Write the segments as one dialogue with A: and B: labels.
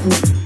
A: Mm-hmm.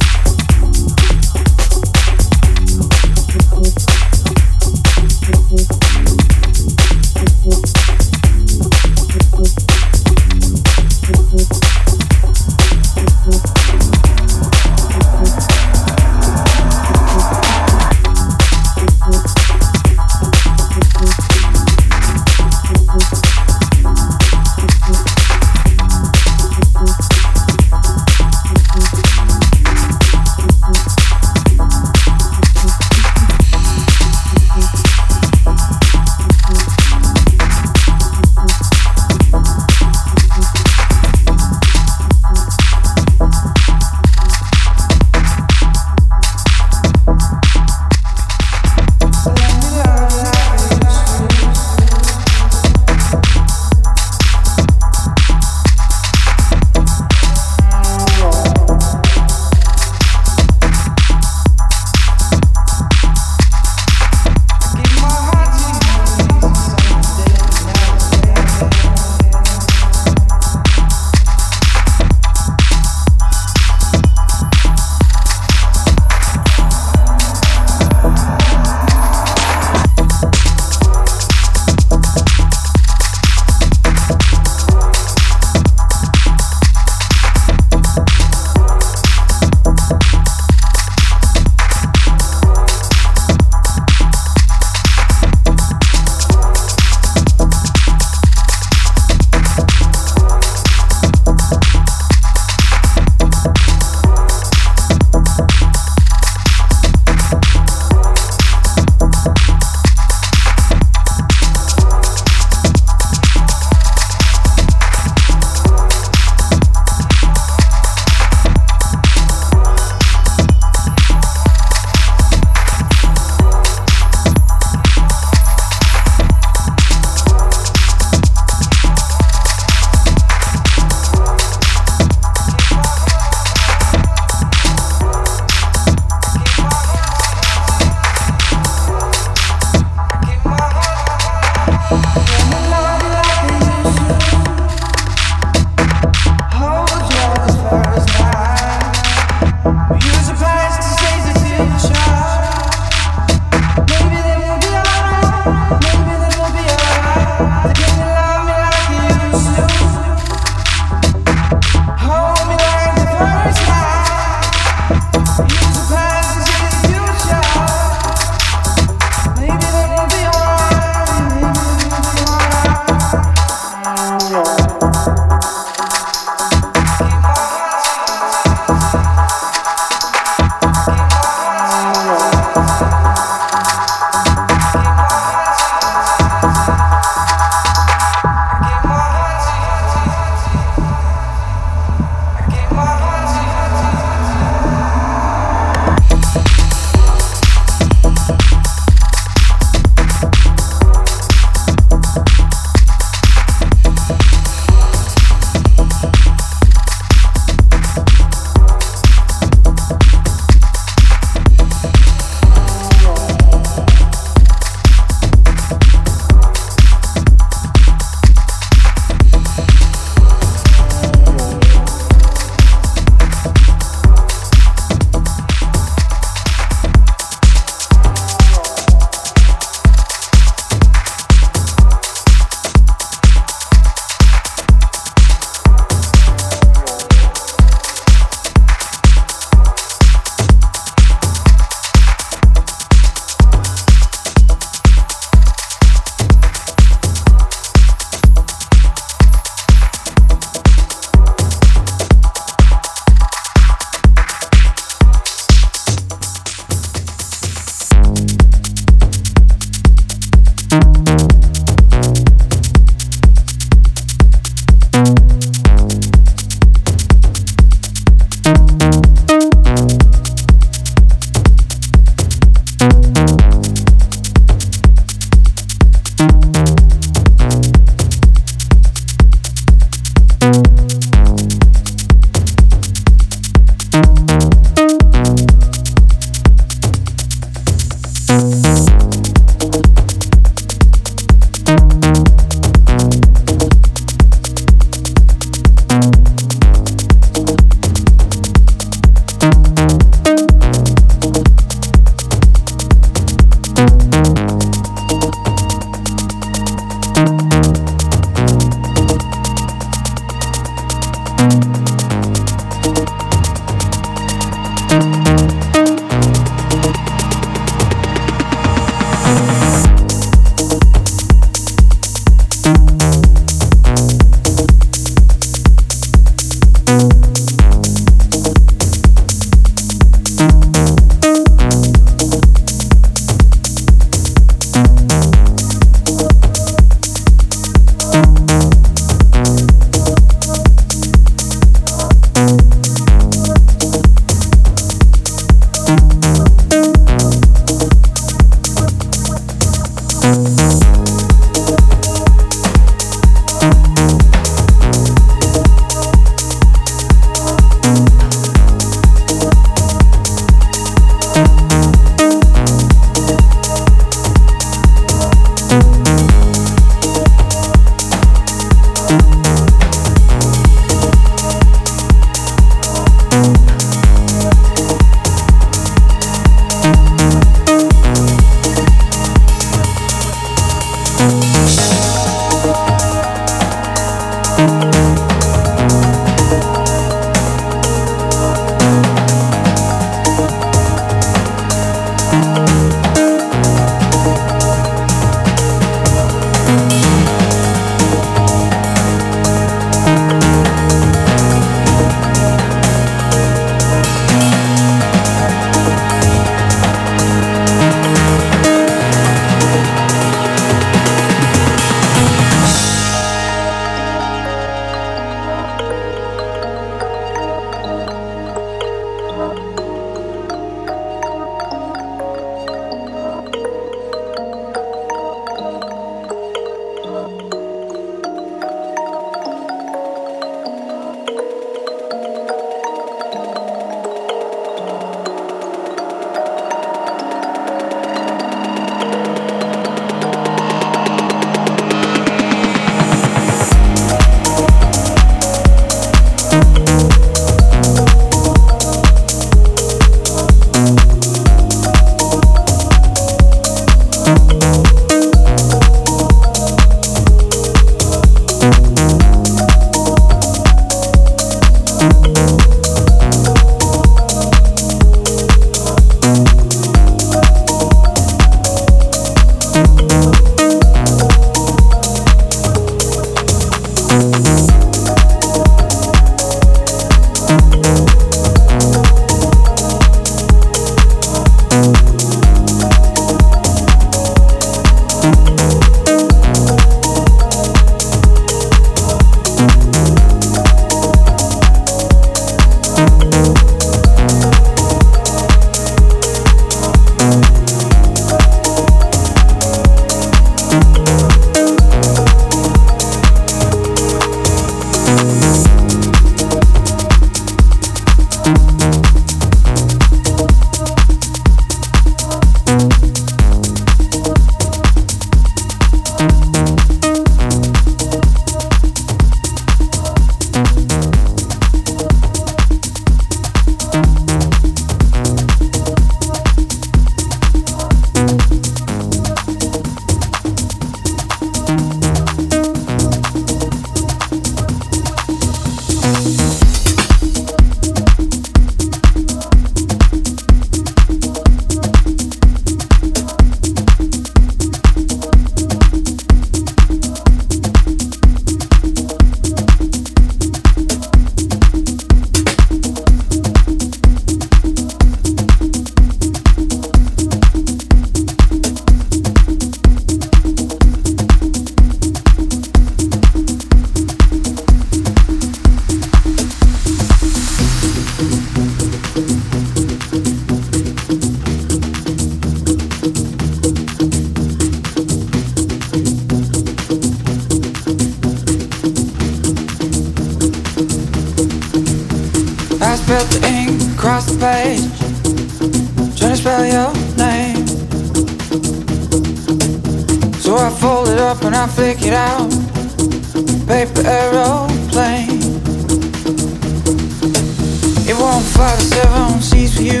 A: Five of seven seas for you.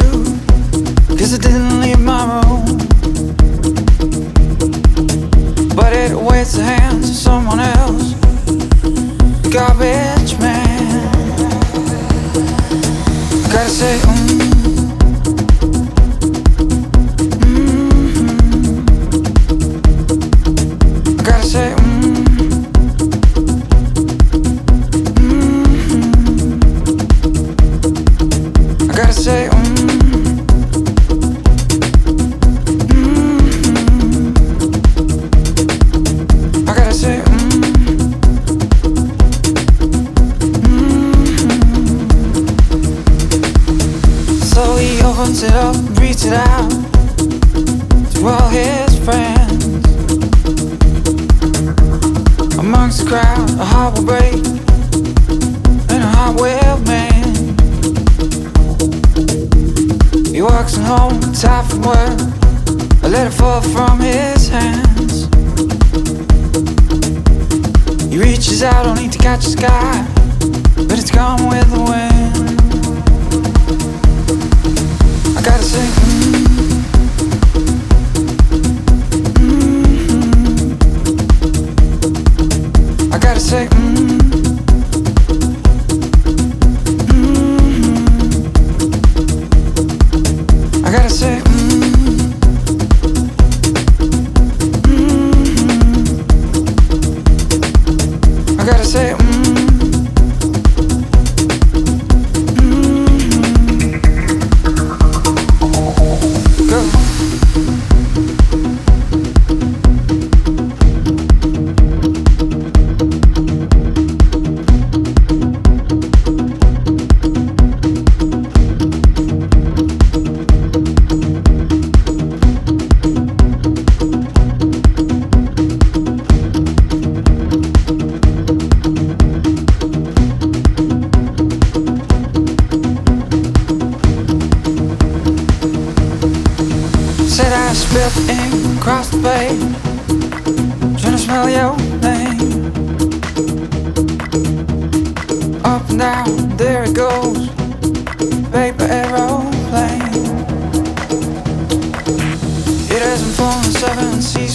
A: Cause it didn't leave my room. But it waits the hands of someone else. Garbage man. Gotta say,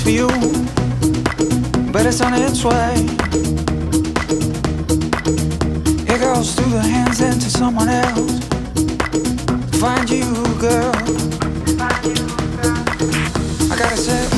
A: for you, but it's on its way. It goes through the hands into someone else. Find you, girl. I gotta say.